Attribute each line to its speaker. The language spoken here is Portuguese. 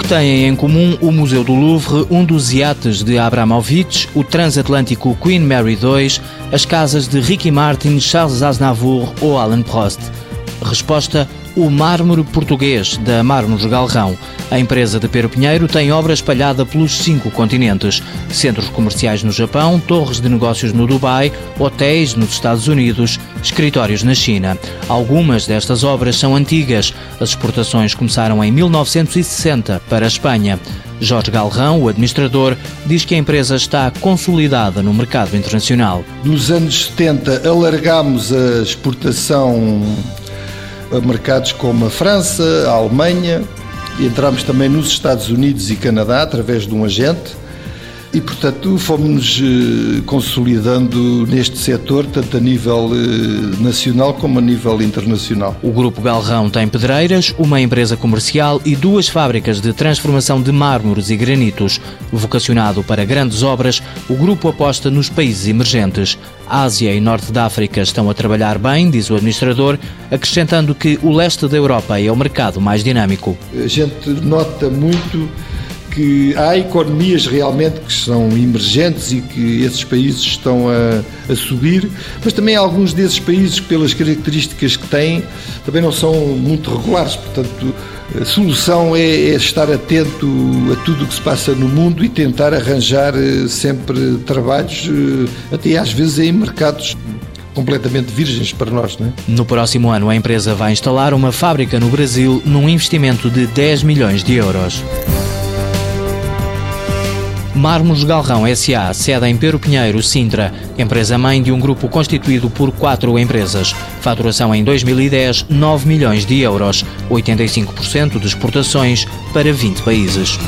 Speaker 1: que têm em comum o Museu do Louvre, um dos iates de Abramovich, o transatlântico Queen Mary II, as casas de Ricky Martin, Charles Aznavour ou Alan Prost? Resposta: o mármore português da Mármores Galrão. A empresa de Pedro Pinheiro tem obra espalhada pelos cinco continentes: centros comerciais no Japão, torres de negócios no Dubai, hotéis nos Estados Unidos, escritórios na China. Algumas destas obras são antigas. As exportações começaram em 1960 para a Espanha. Jorge Galrão, o administrador, diz que a empresa está consolidada no mercado internacional.
Speaker 2: Nos anos 70 alargámos a exportação mercados como a França, a Alemanha, entramos também nos Estados Unidos e Canadá através de um agente e, portanto, fomos eh, consolidando neste setor, tanto a nível eh, nacional como a nível internacional.
Speaker 1: O Grupo Galrão tem pedreiras, uma empresa comercial e duas fábricas de transformação de mármores e granitos. Vocacionado para grandes obras, o grupo aposta nos países emergentes. Ásia e Norte da África estão a trabalhar bem, diz o administrador, acrescentando que o leste da Europa é o mercado mais dinâmico.
Speaker 2: A gente nota muito que há economias realmente que são emergentes e que esses países estão a, a, subir, mas também alguns desses países, pelas características que têm, também não são muito regulares. Portanto, a solução é, é estar atento a tudo o que se passa no mundo e tentar arranjar eh, sempre trabalhos, eh, até às vezes em mercados completamente virgens para nós. Não é?
Speaker 1: No próximo ano, a empresa vai instalar uma fábrica no Brasil num investimento de 10 milhões de euros. Mármores Galrão S.A., sede em Pero Pinheiro, Sintra, empresa-mãe de um grupo constituído por quatro empresas. Faturação em 2010, 9 milhões de euros, 85% de exportações para 20 países.